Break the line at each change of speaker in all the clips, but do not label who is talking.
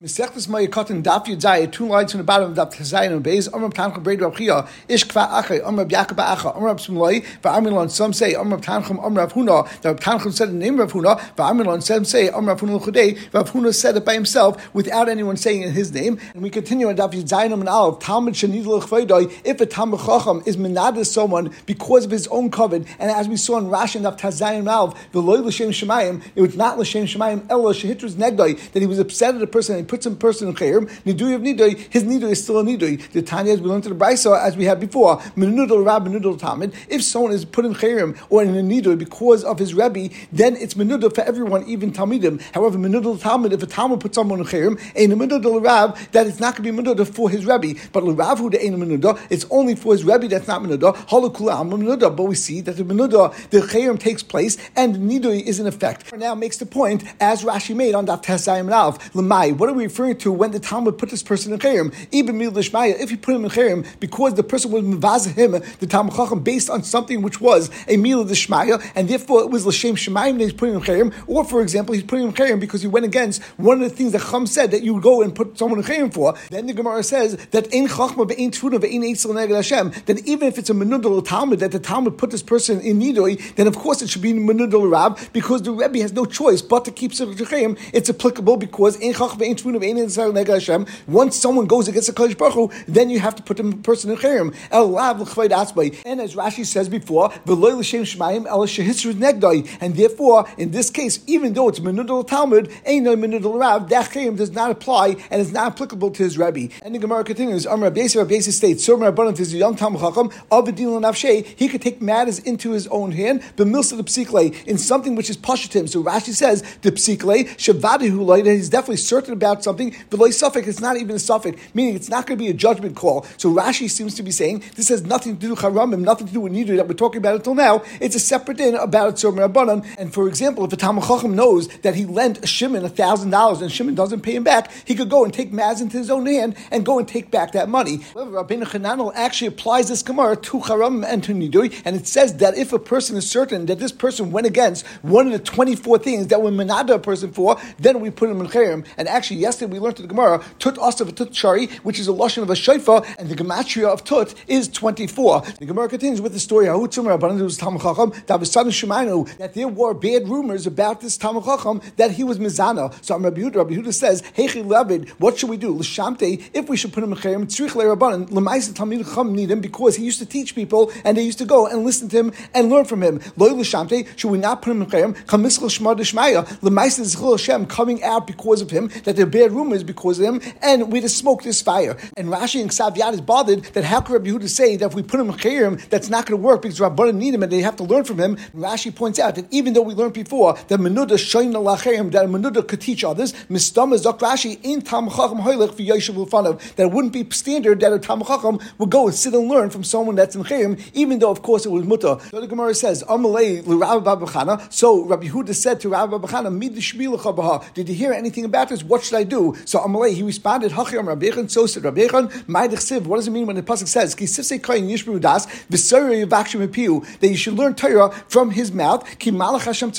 Mesechtes Mayikotin Daf Yudzai, two lines from the bottom of Daf Chazayin and Beis, Amram Tanchum Breid Rav Chia, Ish Kva Ache, Amram Yaakov Acha, Amram Smuloi, Va'amilon, some say Amram Tanchum, Amram Huna, that Rav Tanchum said the name of Huna, Va'amilon, some say Amram Huna Chudei, Rav Huna said it by himself without anyone saying in his name. And we continue on Daf Yudzai and Aleph, Talmud Shanid L'Chveidoi, if a Talmud Chacham is menaded someone because of his own covet, and as we saw in Rashi and Daf Chazayin and Aleph, V'loi L'Shem Shemayim, it was not L'Shem Shemayim, Ella Shehitrus Negdoi, that he was upset at a person put some person in chayim, nidui of nidui, his nidui is still a nidui. The Tanya, as we learned to the Brisa, as we had before, menudel rab, menudel tamid. If someone is put in chayim or in a nidui because of his rebbe, then it's menudel for everyone, even talmidim. However, menudel talmid, if a talmid puts someone in chayim, a menudel rab, that it's not going to be menudel for his rebbe. But l'rav who the ain't menudel, it's only for his rebbe that's not menudel. Halakulam menudel. But we see that the menudel, the chayim takes place, and the nidui is in effect. Now makes the point, as Rashi made on that Tesayim Alf, what are we referring to when the Talmud put this person in chayim, even mil if you put him in chayim, because the person was mevazah him, the Talmud Chacham, based on something which was a mil l'shmaya, and therefore it was l'shem shemayim that he's putting him in chayim, or for example, he's putting him in chayim because he went against one of the things that Chum said that you go and put someone in chayim for. Then the Gemara says that in chachma ve'in tfuna ve'in eitzel neged Hashem, then even if it's a menudal Talmud, that the Talmud put this person in nidoi, then of course it should be menudal rab, because the Rebbe has no choice but to keep chayim. It's applicable because in chachma ve'in once someone goes against the Kodesh Baruch Hu, then you have to put the person in Cherem. And as Rashi says before. And therefore, in this case, even though it's Menudal Talmud, ain't no Menudal Rav, that Cherem does not apply and is not applicable to his Rebbe. And the Gemara continues, Amr Abesi Abesi states, So Rabbanat is a young Talmud Chacham, of Adil Nafshe, he could take matters into his own hand, but milsa the psikle, in something which is pashatim. So Rashi says, the psikle, shavadihu he's definitely certain about something, but suffix it's not even a suffix, meaning it's not going to be a judgment call. So Rashi seems to be saying this has nothing to do with haramim, nothing to do with nidri that we're talking about until now. It's a separate din about tzor rabbanon. And for example, if a Talmud knows that he lent Shimon a thousand dollars and Shimon doesn't pay him back, he could go and take maz into his own hand and go and take back that money. However, Rabbeinu Chananel actually applies this Gemara to haramim and to nidui, and it says that if a person is certain that this person went against one of the twenty-four things that we manada a person for, then we put him in chayim. And actually, yesterday we learned to the Gemara tut of a tut shari, which is a lashon of a shayfa, and the gematria of tut is twenty-four. The Gemara continues with the story that there were bad rumors about this Talmud Chacham that he was mizana. So Rabbi Yehuda, Rabbi Yehuda says, Heichi Levid, what should we do? L'shamte, if we should put him in chayim, tzrich le'rabbanan, l'maisa Talmud Chacham need him because he used to teach people and they used to go and listen to him and learn from him. Loy l'shamte, should we not put him in chayim? Chamiskal shma d'shmaya, l'maisa zchil Hashem coming out because of him, that there bad rumors because of him, and we just smoke this fire. And Rashi and Ksav is bothered that how could Rabbi Yehuda say that if we put him in Chayim, that's not going to work because Rabbanan need him and they have to learn from him. And Rashi points out that even though we learned before that Menuda Shoyin Lachayim, that Menuda could teach others, Mistama Zok Rashi in Tam Chacham Hoylech Ufanav, that it wouldn't be standard that a Tam Chacham would go and sit and learn from someone that's in Chayim, even though of course it was Muta. So the Gemara says, Amalei Rabbi Babachana. So Rabbi Yehuda said to Rabbi Babachana, Did you hear anything about this? What should I do? So Amalei, he responded, Rabbi so said Rabbi Yechon, Siv. What does it mean when the pasuk says Ki Sif Kain Yishbu Das that you should learn Torah from his mouth? Ki Malach Hashem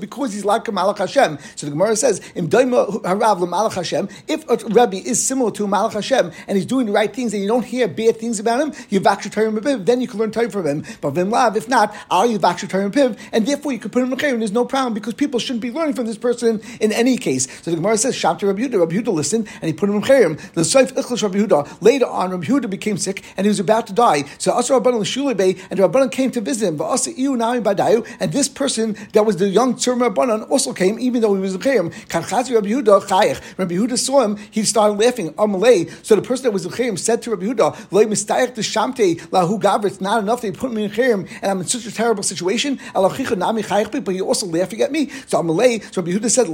because he's like a Malach Hashem. So the Gemara says Im Daima Harav Hashem. If a Rebbe is similar to Malach Hashem and he's doing the right things and you don't hear bad things about him, Torah. Then you can learn Torah from him. But Vim Lav, if not, Al you vakshu Torah Piv, and therefore you can put him in Chayim. There's no problem because people shouldn't be learning from this person in any case. So the Gemara says Rabbi Yehuda. Rabbi Yehuda listened and he put him in Chayim. The Seif Ichlish Rabbi Yehuda Later on, Rabbi Yehuda became sick and he was about to die. So Asar Rabbanan L'Shulei and Rabbanan came to visit him. And this person that was the young Tzur Rabbanan also came, even though he was a Chayim. Rabbi Yehuda. Rabbi Yehuda saw him, he started laughing. Amalei. So the person that was a Chayim said to Rabbi Yehuda, Loi Mistayach Shamte Lahu Gavr. It's not enough they put me in Chayim and I'm in such a terrible situation. Alachicha Nami Chayich, but you're also laughing at me. So Amalei. So Rabbi Yehuda said,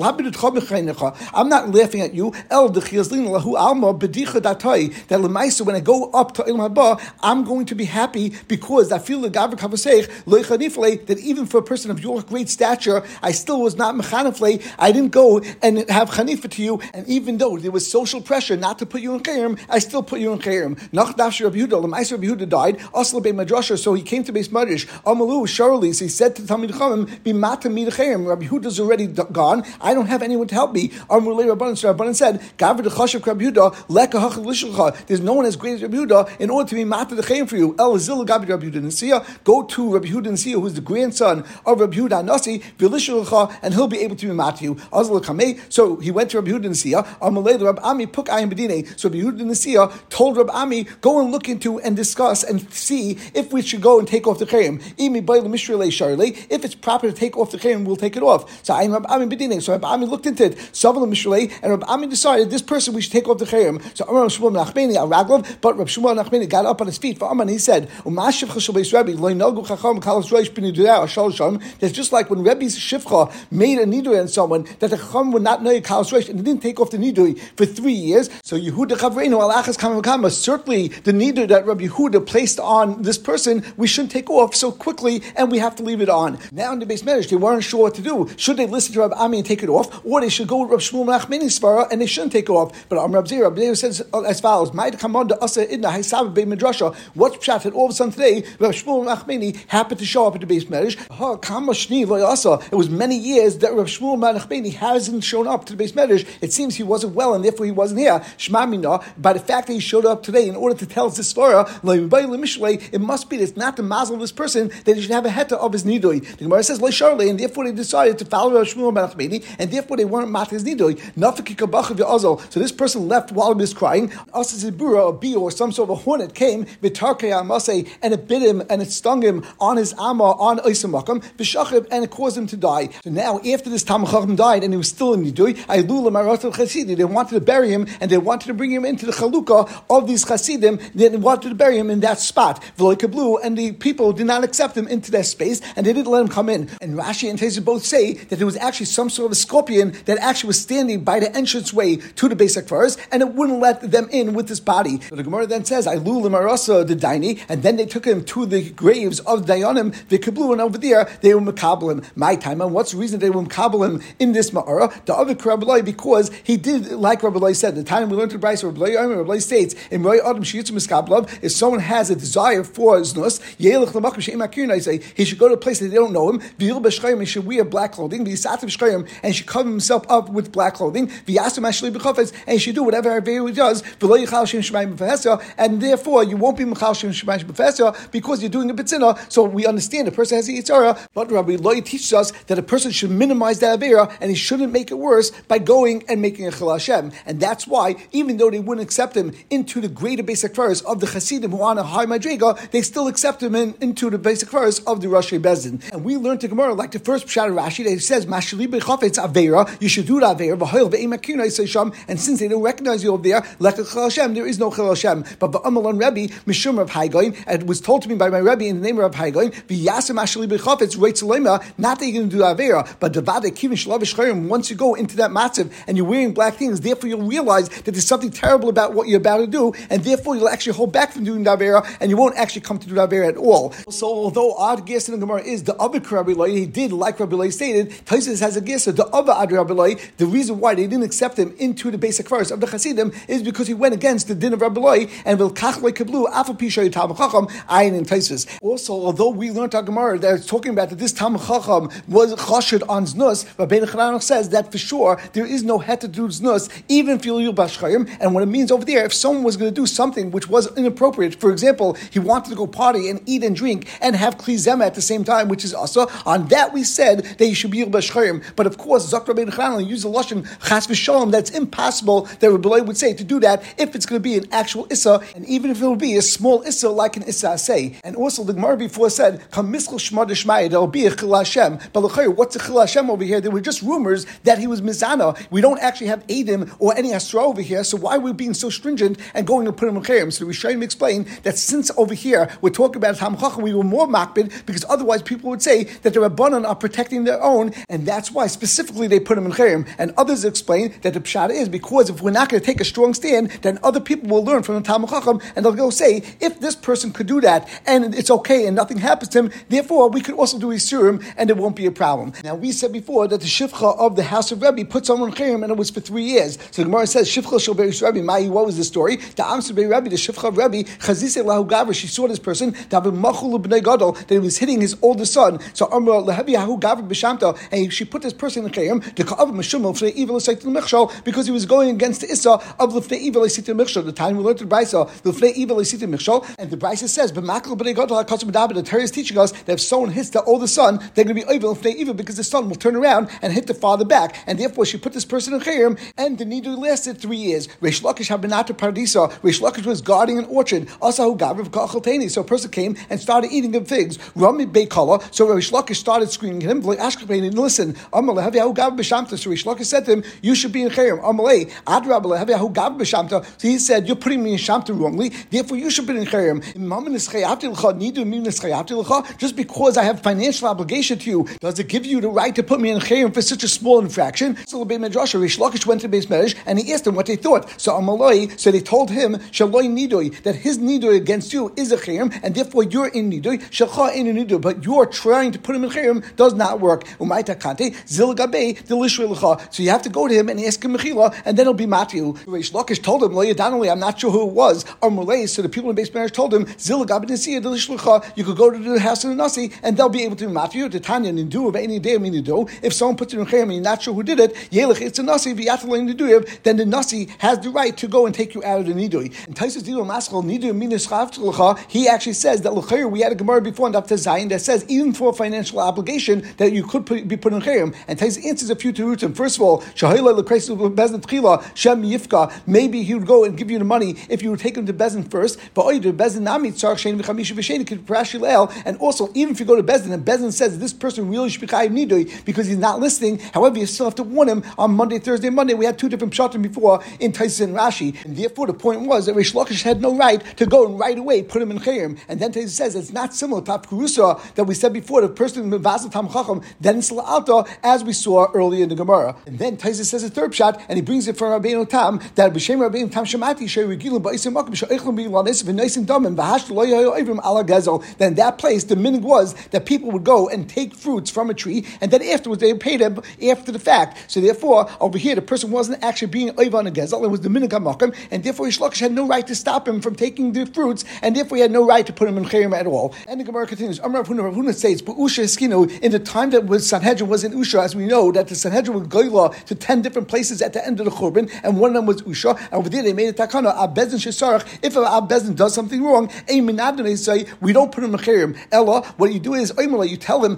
I'm not laughing at you. El Lahu Alma Bedicha that lemaisa when I go up to Ilm Haba, I'm going to be happy because I feel the Gavra Kavasech that even for a person of your great stature, I still was not mechanifle. I didn't go and have chanifa to you, and even though there was social pressure not to put you in chayim, I still put you in chayim. Nach Dafshir Rabbi Yehuda, lemaisa Rabbi Yehuda died. Asla Be Madrasha, so he came to Beis Madrash. Amalu Sharli, so he said to Talmid Chamim, "Be mata mi chayim." Rabbi Yehuda's already gone. I don't have anyone to help me. Amrulei Rabbanan Rabbanan said, Gavir the Chashav Yehuda, Leka Hachal There's no one as great as Rabbi Yehuda in order to be matter the Chaim for you. El Zil Gabi Rabbi Yehuda Nasiya, go to Rabbi Yehuda Nasiya, who's the grandson of Rabbi Yehuda Nasi, Vilishalcha, and he'll be able to be matter you. Azal Kamei, so he went to Rabbi Yehuda Nasiya, Amalei Rabbi Ami Puk Ayin Bedine. So Rabbi Yehuda Nasiya told Rabbi Ami, go and look into and discuss and see if we should go and take off the Chaim. If it's proper to take off the Chaim, we'll take it off. So Rabbi Ami Bedine. So Rabbi Ami looked into it. Savala Mishrei, and Rabbi Ami decided this person we should take off the Chaim. So Amar Shmuel Nachmani Araglov, but Rabbi Shmuel Nachmani got up on his feet for Amman. He said, "Umashiv Chashul Beis Rabbi Loy Nogu Chacham Sham." That's just like when Rebbe's Shivcha made a nidui on someone that the Chacham would not know Kalas Reish and didn't take off the nidui for three years. So Yehuda Chavreinu Alachas Kamakama. Certainly, the nidui that Rabbi Yehuda placed on this person, we shouldn't take off so quickly, and we have to leave it on. Now in the base marriage, they weren't sure what to do. Should they listen to Rabbi Ami and take it off, or they should go with Rabbi Shmuel Nachmani's and they shouldn't take off? But Rabbi Zera, Rabbi says as follows: might come "Ma'id kamanda asa idna haisav be midrasha." What's pshat that all of a sudden today Rabbi Shmuel Nachmani happened to show up at the base marriage? Ha It was many years that Rabbi Shmuel Nachmani hasn't shown up to the base marriage. It seems he wasn't well, and therefore he wasn't here. Shmamina, by the fact that he showed up today in order to tell us this svara, it must be that it's not the mazel of this person that he should have a heta of his nidui. The Gemara says and therefore they decided to follow Rabbi Shmuel Nachmani, and therefore they weren't mat his nidui. So this person left while he was crying. Asazibura, a bee or some sort of a hornet came, and it bit him and it stung him on his amma on Isamakam, and it caused him to die. So now, after this Tamachachim died and he was still in Nidui, they wanted to bury him and they wanted to bring him into the Chalukah of these Chasidim. They wanted to bury him in that spot. And the people did not accept him into that space and they didn't let him come in. And Rashi and Tezir both say that there was actually some sort of a scorpion that actually was standing by the entrance way to the basic forest and it wouldn't let them in with this body. So the Gemara then says, I Limarasa the Daini, and then they took him to the graves of Dayanim, the Kablu, and over there they were Makabalim. My time, and what's the reason they were Makabalim in this Ma'ara? The other Rabbi because he did, like Rabbi said, the time we learned to Bryce, Rabbi Rabbi states, in Roy Adam Shiyitzu Miskablav, if someone has a desire for Znus, he should go to a place that they don't know him, he should wear black clothing, and he should cover himself up with black clothing, and he should do whatever he does, and therefore you won't be Mechal Shem Shemash Befesya because you're doing a Bitzina. So we understand a person has a Yitzhara, but Rabbi Loi teaches us that a person should minimize that Avera and he shouldn't make it worse by going and making a Chil Hashem. And that's why, even though they wouldn't accept him into the greater basic verse of the Hasidim who are on a high Madrega, they still accept him in, into the basic verse of the Rashi Bezdin. And we learned to Gemara, like the first Pshat Rashi, that says, Mashali Bechafetz Avera, you should do that Avera, V'hoil and since they don't recognize you over there, Hashem, there is no Chil Hashem. But Ba'amalon Rebbe, Mishum Haigoin, and it was told to me by my Rebbe in the name of Haigoin, V'yasim Ashali B'chafetz, Reitzalema, not that you're going to do Avera, but Devade Kivin Shalavish Chayim, once you go into that matziv and you're wearing black things, therefore you'll realize that there's something terrible about what you're about to do, and therefore you'll actually hold back from doing Avera, and you won't actually come to do Avera at all. So although odd guess in the Gemara is the other Rabbi he did, like Rabbi Lai stated, Taisus has a guess the other Ad Rabbi the reason why they didn't accept him into the basic verse of the Hasidim is because he went against the din of Rabbi Lai, and will kachle kablu afa pisha Talmud Chacham ayin in Taisus. Also, although we learned our Gemara that it's talking about that this Talmud Chacham was chashid on znus, Rabbeinu Chananach says that for sure there is no het to do znus, even if you'll bashchayim. And what it means over there, if someone was going to do something which was inappropriate, for example, he wanted to go party and eat and drink and have klizema at the same time, which is also on that we said that you should be bashchayim. But of course, Zakr Rabbeinu Chananach used the lashon chas v'shalom. That's impossible that Rabbi would say to do that if it's going to be an actual issa, and even if it will be a small issa like an issa say. And also the Gemara before said, "Kam miskal there'll be a chil Hashem." But what's a chil Hashem over here? There were just rumors that he was mizana. We don't actually have Adim or any Astra over here, so why are we being so stringent and going to put him in chayim? So we try to explain that since over here we're talking about Tam we were more makbid because otherwise people would say that the Rabbanan are protecting their own, and that's why specifically they put him in chayim. And others explain that the pshat is because if we're not going to take a strong stand, then other people will learn from the Talmud Chacham, and they'll go say, if this person could do that, and it's okay, and nothing happens to him, therefore we could also do Isurim, and it won't be a problem. Now, we said before that the Shifcha of the house of Rebbe put someone Chayim, and it was for three years. So the Gemara says, Shifcha shall bear Rebbe. Mai, what was the story? The Amsar Bei Rebbe, the Shifcha of Rebbe, Chazise Lahu Gavra, she saw this person, that he was hitting his oldest son. So Amr Lehebi Hahu Gavra B'Shamta, and she put this person in Chayim, the Ka'av Meshumel for the evil Because he was going against the Issa of Lifnei Evil Esita Michshol. The time we learned the Brisa, Lifnei Evil Esita Michshol, and the Brisa says, the Torah is teaching us that if someone hits the older son, they're going to be evil Lifnei Evil because the son will turn around and hit the father back, and therefore she put this person in Chayim, and the Nidu lasted three years. Reish Lakish Habinata Paradisa, Reish Lakish was guarding an orchard, Asahu Gabriv Kachaltani, so a person came and started eating of figs. Rami Beikala, so Reish Lakish started screaming at him, listen, Amaleh Haviyahu Gabriv B'Shamta, so Reish Lakish said to him, you should be in Chayim. Haviyahu Gabriv B'Shamta, so he said, you're putting me in Shamta wrongly, therefore you should be in Chayim. Just because I have financial obligation to you, does it give you the right to put me in Chayim for such a small infraction? So the Medrash, Rish Lakish went to base Medrash and he asked them what they thought. So Amaloi, so they told him, Shaloi Nidoi, that his Nidoi against you is a Chayim, and therefore you're in Nidoi, Shalcha in Nidoi, but you're trying to put him in Chayim does not work. So you have to go to him and ask him Mechila, and then it'll be Matthew. Rish Lakish told him, I'm not sure who it was. Amaloi, so the people in base Medrash told him, Zil Gabe you could go to the house of the Nasi, and they'll be able to be Matthew, the Tanya, and do of any day, do. If someone puts it in Chayim and you're not sure who did it, Yelech, it's a Nasi, then the Nasi has the right to go and take you out of the Nidui. And Taisus Dido Maskal, Minas he actually says that L'chayr, we had a Gemara before in Dr. Zayin that says even for a financial obligation that you could put, be put in Chayim. And Taisus answers a few to. First of all, Shahila L'kreis Bezin Tchila, Shem Yifka, maybe he would go and give you the money if you would take him to Bezin first, but Bezin Nami Tzar Shein V'chamisha V'shein could and also even if you go to Bezin and Bezin says this person really should be Chayiv Nidui because he's not listening, however, you still have to warn him on Monday, Thursday, Monday. We had two different pshatim before in Taisus and Rashi, and therefore the point was that Rish Lakish had no right to go and right away put him in Chayim. And then Taisus says it's not similar to Kurusa that we said before, the person in Vazel Tam Chacham, then Alta, as we saw earlier in the Gemara. And then Taisus says a third shot, and he brings it from Rabbeinu Tam that B'Shem Rabbeinu Tam Shemati Shei Regilim Ba'isim Makim She'echlum B'Lanesim V'Neisim Damim V'Hash Lo Yoyim Ala Gezel. Then that place, the minig was that people would go and take fruits from a tree, and then afterwards they pay them after the fact. So therefore, over here, the person wasn't actually being on a gezel; it was the minig hamakim, and therefore Reish Lakish had no right to stop him from taking the fruits, and therefore he had no right to put him in chayim at all. And the Gemara continues. Amar Rav Huna says, "But Usha Eskinu in the time that was Sanhedrin was in Usha, as we know that the Sanhedrin would go to ten different places at the end of the Churban, and one of them was Usha, and over there they made a takana. Abezin Shesarach. If Abezin does something wrong, say we don't put him in chayim. Ella, what you do is you tell him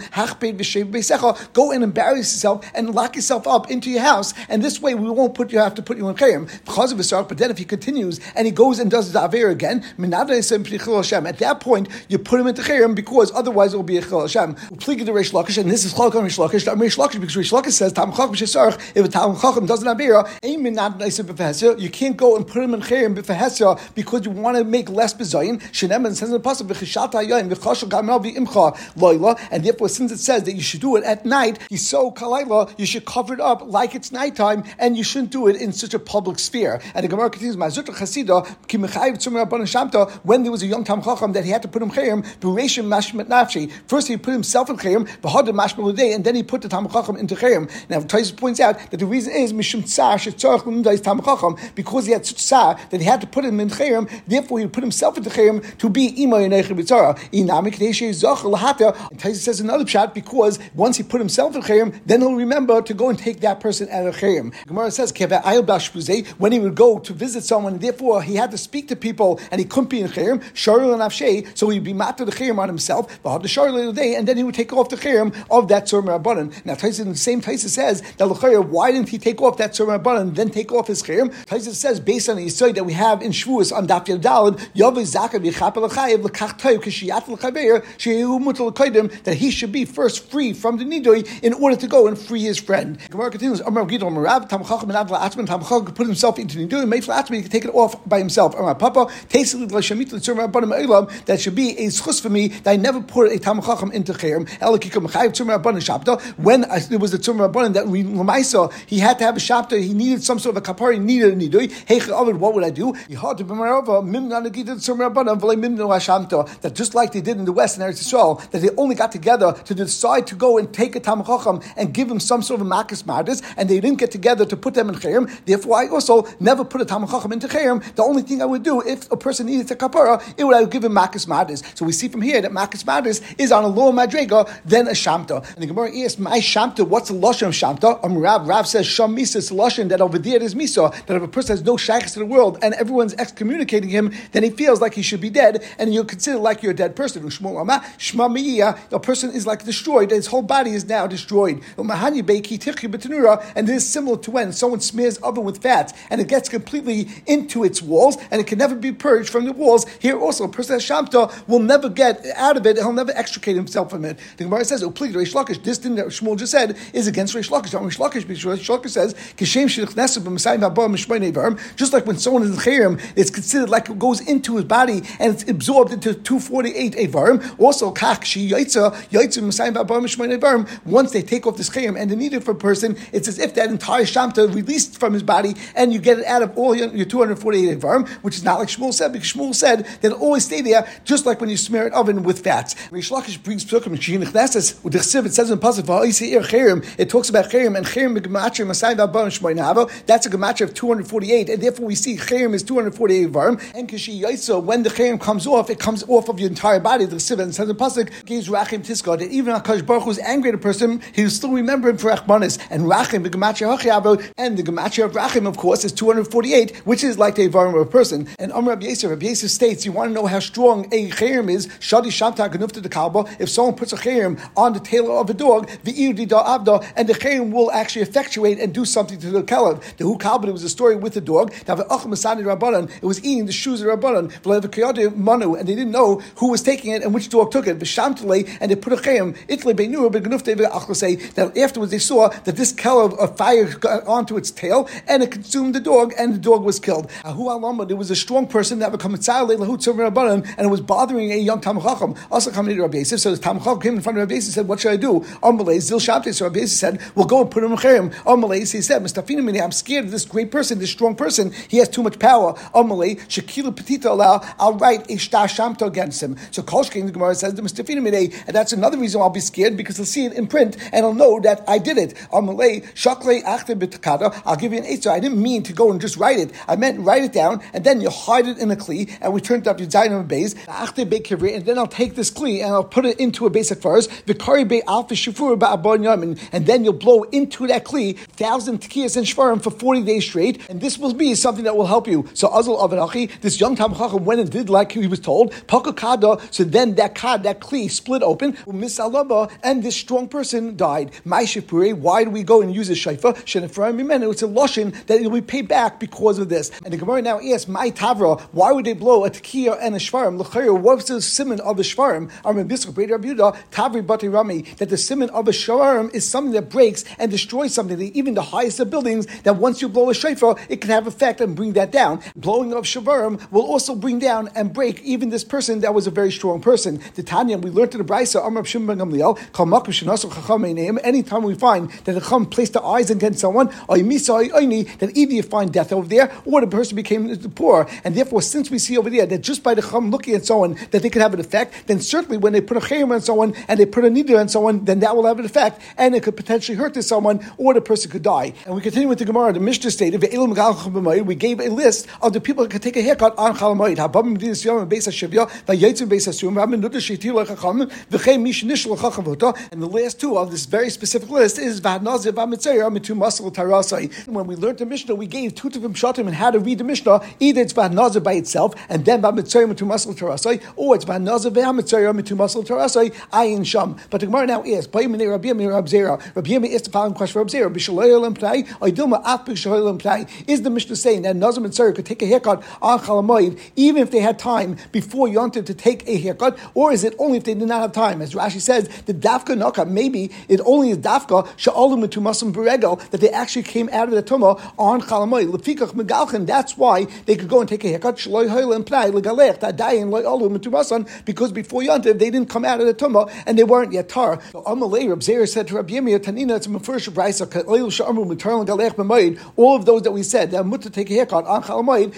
go and embarrass yourself and lock yourself up into your house, and this way we won't put you have to put you in chayim because of his But then if he continues and he goes and does the aver again, at that point you put him into chayim because otherwise it will be a chil Hashem. and this is Reish Lakish. Reish Lakish because Reish Lakish says if a tam chacham doesn't avera, you can't go and put him in chayim because you want to make less bezayin. Shenem says in the pasuk v'chishat hayoyim v'chashal gamal v'imcha loyla, and therefore since it says that you should do it at night, he's so kalayla, you should cover it up like it's nighttime, and you shouldn't do it in such a public sphere. And the Gemara continues, Mazut Chasida, Shamta, when there was a young Tam Chacham that he had to put him chayim, Bereshim Mashmet Nafshi. First he put himself in chayim, Bahadim Mashmet day, and then he put the Tam Chacham into chayim. Now Taisus points out that the reason is Mishum Tsar Shetzorach Lumdais Tam Chacham, because he had such tsar that he had to put him in chayim, therefore he put himself into chayim to be Ima Yenechim Bitzara. Inami Kadeshi Zoch Lahata, and Taisa says another shot because once he put himself in chayim, then he'll remember to go and take that person out of chayim. Gemara says when he would go to visit someone, therefore he had to speak to people and he couldn't be in chayim. Sharul and Avshay, so he'd be matter the chayim on himself. But the Sharul day, and then he would take off the chayim of that Tzur. Now Taisa the same Taisa says that why didn't he take off that Tzur Rabbanan then take off his chayim? Taisa says based on the Yisoy that we have in Shavuos on Daf Yadalad, Yavai Zakar Yichapel Chayev Lekach Toy Kishiyat Lechaber Shehu Mutal that he should be first free from the nidui in order to go and free his friend. Gemara continues, Amar Gidol Marav, Tamachach Menav La'atman, Tamachach could put himself into the nidui, Meif La'atman, he could take it off by himself. Amar Papa, Tasted L'Shamit L'Tzur Rabbanim Eilam, that should be a schus for me that I never put a Tamachachim into Chayim, Elikikam Chayiv Tzur Rabbanim Shabta, when there was the Tzur Rabbanim that we Lamaisa, he had to have a Shabta, he needed some sort of a kapar, he needed a nidui, Ovid, what would I do? To that just like they did in the West in Eretz Yisrael, that they only got together to decide to go and take a Tam Chacham and give him some sort of a Makas Mardis, and they didn't get together to put them in Chayim. Therefore, I also never put a Tam Chacham into Chayim. The only thing I would do, if a person needed a Kapara, it would I would give him Makas Mardis. So we see from here that Makas Mardis is on a lower Madrega than a Shamta. And the Gemara asks, my Shamta, what's the Lashon of Shamta? Um, Rav, Rav says, Sham Misa, it's that over there is Misa, that if a person has no shaykhs to the world and everyone's excommunicating him, then he feels like he should be dead, and you're considered like you're a dead person. A person is like destroyed, his whole body is now destroyed. And this is similar to when someone smears oven with fat and it gets completely into its walls and it can never be purged from the walls. Here also, a person has Shamta will never get out of it, he'll never extricate himself from it. The Gemara says, this thing that Shmuel just said is against Reish Lakish. Reish Lakish says, just like when someone is in Chayim, it's considered like it goes into his body and it's absorbed into 248 Evarim. Also, once they take off this Chayim and they need it for a person, it's as if that entire Shamta released from his body and you get it out of all your, your 248 Evarim, which is not like Shmuel said, because Shmuel said that always stay there, just like when you smear an oven with fats. Reish Lakish brings Psukim, it says in Pasuk, it talks about Chayim, and Chayim That's a Gematria of 248, and therefore we see Chayim is 248 Evarim, and Kashi Yaitza, when the Chayim comes off, it comes off of your entire body. The Chsiv, and in Pasuk, gives Rachim Tiska, that even Akash Baruch who's angry at a person, he'll still remember him for Rachmanis, and Rachim, the Gematria Hachiavo, and the Gematria of Rachim, of course, is 248, which is like the Evarim of a person. And Amr Rabbi Yisrael, Rabbi states, you want to know how strong a Chayim is, Shadi Shamta Ganufta the Kalba, if someone puts a Chayim on the tail of a dog, the da Abda, and the Chayim will actually effectuate and do something to the Kalab. The Hu it was a story with the dog, it was eating the shoes of Rabbanan, Manu, and they didn't know who was taking it and which dog took it. And they put a Chayim, that afterwards they saw that this Kalab of fire got onto its tail and it consumed the dog, and the dog was killed. There was a strong person that become and it was bothering a young Tam Chacham. Also coming to Rabbi so the Tam Chacham came in front of Rabbi and said, What should I do? Amalei Zil Shabtai. So Rabbi Yosef said, We'll go and put him in Chayim. Amalei, he said, Mustafina I'm scared of this great person, this strong person. He has too much power. Amalei, Shakila Petita allow, I'll write a Shamto against him. So Kolshkin, the Gemara says, the Mustafina and that's another reason I'll be scared because he'll see it in print and he'll know that I did it. Amalei, Shaklei Achte Bitakada, I'll give you an answer. I didn't mean to go and just write it. I meant write it down and then you hide it in a kli and we turned up your Zainam base, and then I'll take this kli and I'll put it into a basic first, Vikari Be Alpha Shifur Ba'abon Yamin, and then you'll blow into that kli thousand tekiyas and shvarim for 40 days straight, and this will be something that will help you. So Azul Avanachi, this young Tam Chacham went and did like he was told, Pakakada, so then that kad, that kli split open, Misalaba, and this strong person died. My why do we go and use a shaifa? It's a loshin that it will be paid back because of this. And the Gemara now asks, My Tavra, why would they blow a tekiya and a shvarim? What's the simon of the shvarim? Tavri Bati Rami, that the simon of a shvarim is something that breaks and destroys something. That even the highest of buildings, that once you blow a shofar, it can have effect and bring that down. Blowing of shvarim will also bring down and break even this person that was a very strong person. The Tanya, we learned in the Brisa, Amr Shimon anytime we find that the Chum placed the eyes against someone, that either you find death over there or the person became poor. And therefore, since we see over there that just by the Chum looking at someone that they could have an effect, then certainly when they put a chayim on someone and they put a needle on someone, then that will have an effect and it could potentially hurt to someone or the person could die. And we continue with the Gemara. The Mishnah stated, we gave a list of the people that could take a haircut on Chalamoid. And the last two of this very specific list is Vahnaze Vahmitsayamitu Musal Tarasai. And When we learned the Mishnah, we gave two different shatim and how to read the Mishnah. Either it's Vahnazir by itself, and then Vamitzayim Mitu Masal Tarasai, or it's Vahnazir Vamitzayim Mitu Masal Tarasai, Ayin Sham. But the Gemara now asks, Rabbi Yemi Rabbi Zera. Rabbi Yemi asked the following question for Rabbi B'shalayel Play. Is the Mishnah saying that Nazir and Sarah could take a haircut on Chalamoid, even if they had time before Yontif to take a haircut, or is it only if they did not have time? As Rashi says, the Dafka Naka, maybe it only is Dafka, Mitu Masam Beregel, that they actually came out of the Tumah on Chalamoid. Lefikach Megalchin, that's why they could go and take a haircut. Shaloi Hoyel Play, Legalech, Tadayin, Loyalu Mitu Masan, because before Yontif they didn't come out of the Tumah and they weren't yet tar. So Amalei, Reb Zera said to Rabbi Yemir, Tanina, it's Mefurish Braisa, Oil All of those that we said, that to take a haircut on Hoyel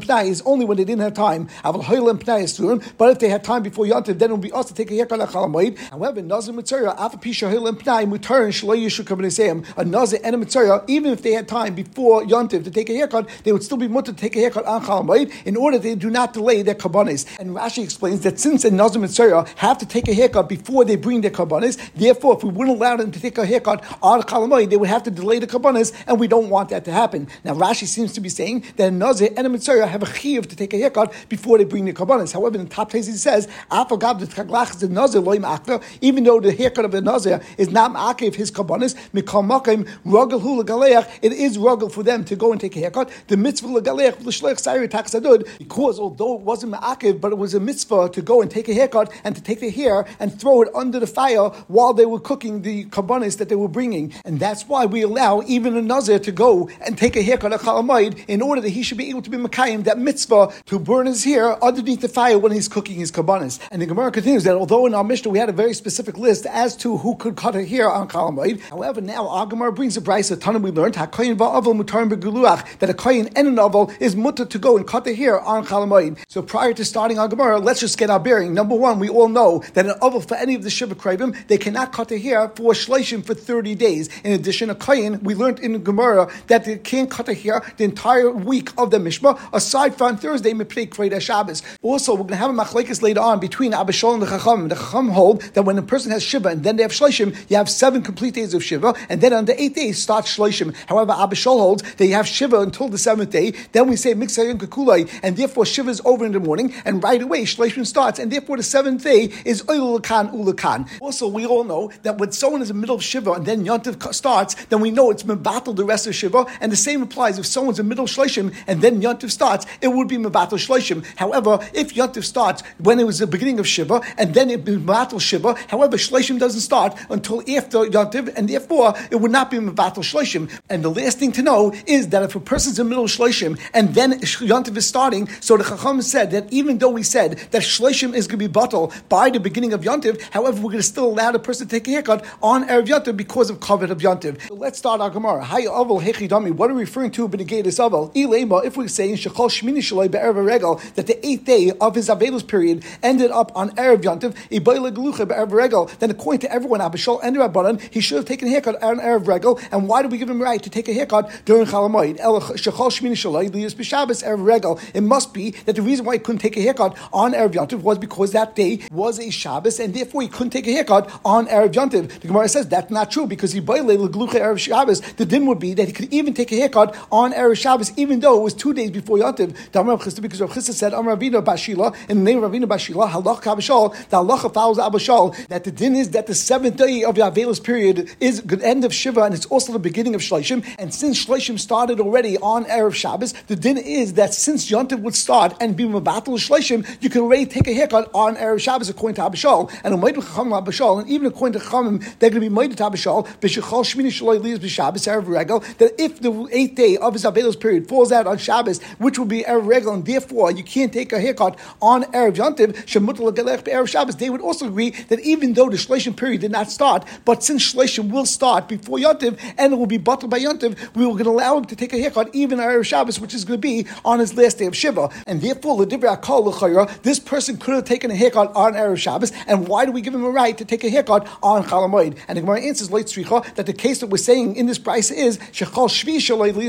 Pnai is only when they didn't have time. But if they had time before Yontif, then it would be us to take a haircut on Chalamoid. However, Nazir Mitzvah, Afa Pisha Hoyel Pnai, Mutar and Shaloy Yishu Kabbanisayim, a Nazir and a Mitzvah, even if they had time before Yontif to take a haircut, they would still be mutter to take a haircut on Chalamoid in order they do not delay their Kabbanis. And Rashi explains that since a Nazir Mitzvah have to take a haircut before they bring their karbanis. Therefore, if we wouldn't allow them to take a haircut on Chalamoy, they would have to delay the kabbanis, and we don't want that to happen. Now Rashi seems to be saying that a nazir and a mitzvah have a chiv to take a haircut before they bring the kabbanis. However, in the top he says, even though the haircut of a nazir is not ma'akiv his kabbanis, it is ruggle for them to go and take a haircut. The mitzvah because although it wasn't ma'akiv, but it was a mitzvah to go and take a haircut and to take the hair and throw it under the fire while they were cooking the kabbanis that they were bringing. And that's why we allow even a nazir to go and take a haircut at Chalamayid in order that he should be able to be Makayim, that mitzvah to burn his hair underneath the fire when he's cooking his kabbanis. And the Gemara continues that although in our Mishnah we had a very specific list as to who could cut a hair on Chalamayid, however, now our Gemara brings a price a ton we learned, mutarim that a Kayin and an Aval is mutter to go and cut the hair on Chalamayid. So prior to starting our Gemara, let's just get our bearing. Number one, we all know that an Aval for any of the Shiva Kravim, they cannot cut the hair for Shleishim for 30 days. In addition, a we learned in the Gemara that they can't cut the hair the entire week of the Mishma, aside from Thursday, Mipnei Kreda Shabbos. Also, we're going to have a machlekes later on between Abishol and the Chacham. The Chacham hold that when a person has Shiva and then they have Shleishim, you have seven complete days of Shiva, and then on the eighth day start Shleishim. However, Abishol holds that you have Shiva until the seventh day, then we say Mixayim Kakulai, and therefore Shiva is over in the morning, and right away Shleishim starts, and therefore the seventh day is Oilulakan Ulakan. Also, we all know that when someone is in the middle of Shiva and then Yontif starts, then we know it's Mebatel the rest of Shiva, and the same applies if someone's in middle Shleishim and then Yontif starts, it would be Mebatel Shleishim. However, if Yontif starts when it was the beginning of Shiva, and then it be Mebatel Shiva, however, Shleishim doesn't start until after Yontif, and therefore it would not be Mebatel Shleishim. And the last thing to know is that if a person's in middle Shleishim and then Yontif is starting, so the Chacham said that even though we said that Shleishim is going to be bottle by the beginning of Yontiv, however, we're going to still allow the person to take a haircut on Erev Yontiv because of covet of Yontiv. So let's start our Gemara. Hi Aval Hechidami. What are we referring to Benegatus Aval? Ilema, if we say in Shechol Shmini Regal that the eighth day of his Avelus period ended up on Erev Yontiv, Ibayla Gelucha then according to everyone, Abishol and Rabbanan, he should have taken a haircut on Erev Regal. And why do we give him right to take a haircut during Chalamoid? Shechol Shmini Shalai Lias B'Shabbos Erev Regal. It must be that the reason why he couldn't take a haircut on Erev Yontiv was because that day was a Shabbos, and therefore he couldn't take a haircut on Erev Yontiv. The Gemara says that's not true because he bailed Glucha Erev Shabbos. The din would be that he could even take a haircut on Erev Shabbos, even though it was two days before Yontiv. Because Rav Chisda said, Amar Ravina Bashila, in the name of Ravina Bashila, Halach Kabashal, the Halacha follows Abashal, that the din is that the seventh day of the Avelis period is the end of Shiva, and it's also the beginning of Shleishim. And since Shleishim started already on Erev Shabbos, the din is that since Yontiv would start and be Mabatal Shleishim, you can already take a haircut on Erev Shabbos according to Abishal, and a Umaydu Chacham Abishal, and even according to Chachamim, they're going to be Maida to Abishal, B'Shechal Shmini Shaloi That if the eighth day of his Avelos period falls out on Shabbos, which will be Erev Regal, and therefore you can't take a haircut on Erev Yontiv, Shemutal Gelech Erev Shabbos, they would also agree that even though the Shleishim period did not start, but since Shleishim will start before Yontiv, and it will be bottled by Yontiv, we were going to allow him to take a haircut even on Erev Shabbos, which is going to be on his last day of Shiva. And therefore, this person could have taken a haircut on Erev Shabbos, and why do we give him a right to take a haircut on Chalamoid? And the Gemara answers that the case that saying in this price is Shechal Shvi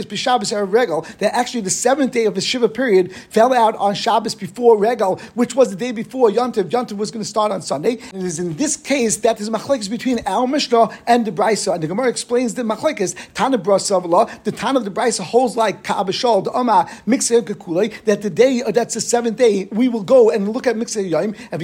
B'Shabbos Regal, that actually the seventh day of the Shiva period fell out on Shabbos before Regal, which was the day before Yontiv. Yontiv was going to start on Sunday. It is in this case that is machlekes between our Mishnah and the Brisa. And the Gemara explains the machlekes Tana Brasavla, the Tana of the Brisa holds like Ka'abashal, the Oma, Mixer Kakulei, that the day, uh, that's the seventh day, we will go and look at Mixer Yom, and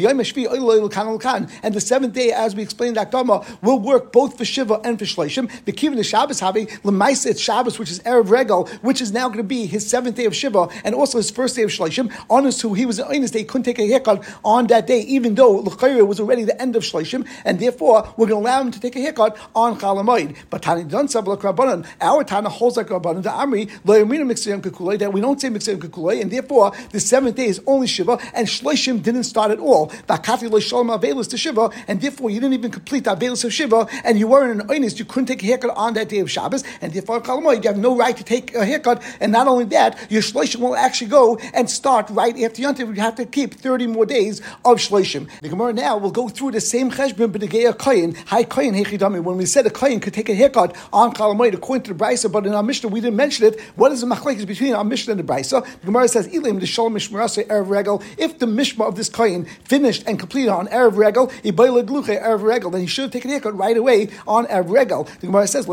Kan. And the seventh day, as we explained in Akdama, will work both for Shiva and for Shleishim. The Kivin the Shabbos Havi, Lemaisa, Shabbos, which is Erev Regal, which is now going to be his seventh day of Shiva, and also his first day of Shleishim. Honest who he was in his day, couldn't take a haircut on that day, even though L'chayra was already the end of Shleishim, and therefore we're going to allow him to take a haircut on Chalamoid. But Tani Dansav Rabbanan, our Tana holds like Rabbanan, the Amri, Lo Yamina Mixayim Kakulei, that we don't say Mixayim Kakulei, and therefore the seventh day is only Shiva, and Shleishim didn't start at all. Bakati Lo Shalom Avelus to Shiva, and therefore you didn't even complete the Avelus of Shiva, and you weren't an Oinist, you couldn't take a haircut on that day of Shabbos, and therefore Chalamoid, you have no right to take a haircut, and not only that, your shloshim will actually go and start right after Yontiv. You have to keep 30 more days of shloshim. The Gemara now will go through the same cheshbon, but the a kohen, high kohen hechidami. When we said a kohen could take a haircut on Chalamoid according to the Brisa, but in our Mishnah we didn't mention it. What is the machlekes between our Mishnah and the Brisa? The Gemara says, "Ilim the shalom mishmarase erev regel." If the mishma of this kohen finished and completed on erev regel, ibayla gluche erev regel, then he should have taken a haircut right away on erev regel. The Gemara says,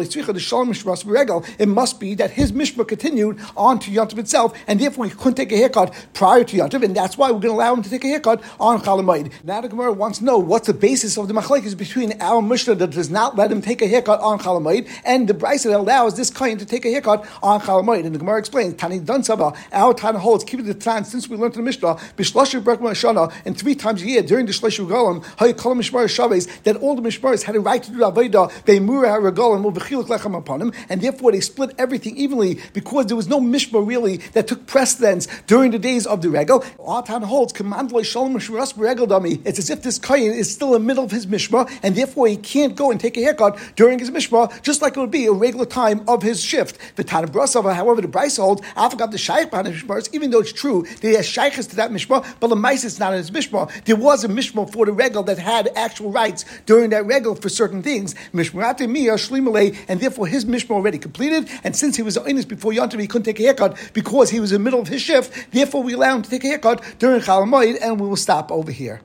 it must be that his Mishma continued on to Yontif itself, and therefore he couldn't take a haircut prior to Yontif, and that's why we're going to allow him to take a haircut on Chalamoid. Now the Gemara wants to know what's the basis of the machlekes between our Mishnah that does not let him take a haircut on Chalamoid, and the Bryce that allows this kind to take a haircut on Chalamoid. And the Gemara explains, Tani Dun Saba, our Tana holds, keeping the Tan since we learned in the Mishnah, Bishlashir Brekma Shana, and three times a year during the Shleshur Golam, Hay Kolam Mishmar Shabbos, that all the Mishmaris had a right to do Avodah, Beimura Haragolam, And therefore they split everything evenly because there was no Mishmar really that took precedence during the days of the Regal. Tana holds. It's as if this Kayin is still in the middle of his Mishmar, and therefore he can't go and take a haircut during his Mishmar, just like it would be a regular time of his shift. The Tana Brasava, however, the Bryce holds, I forgot the Shaykh behind the Mishmars, even though it's true that he has Shaykhs to that Mishmar, but the Mice is not in his Mishmar. There was a Mishmar for the Regal that had actual rights during that Regal for certain things. Mishmarate Mia And therefore his Mishmar already completed, and since he was honest before Yontav, he couldn't take a haircut because he was in the middle of his shift, therefore we allow him to take a haircut during Chalamoid, and we will stop over here.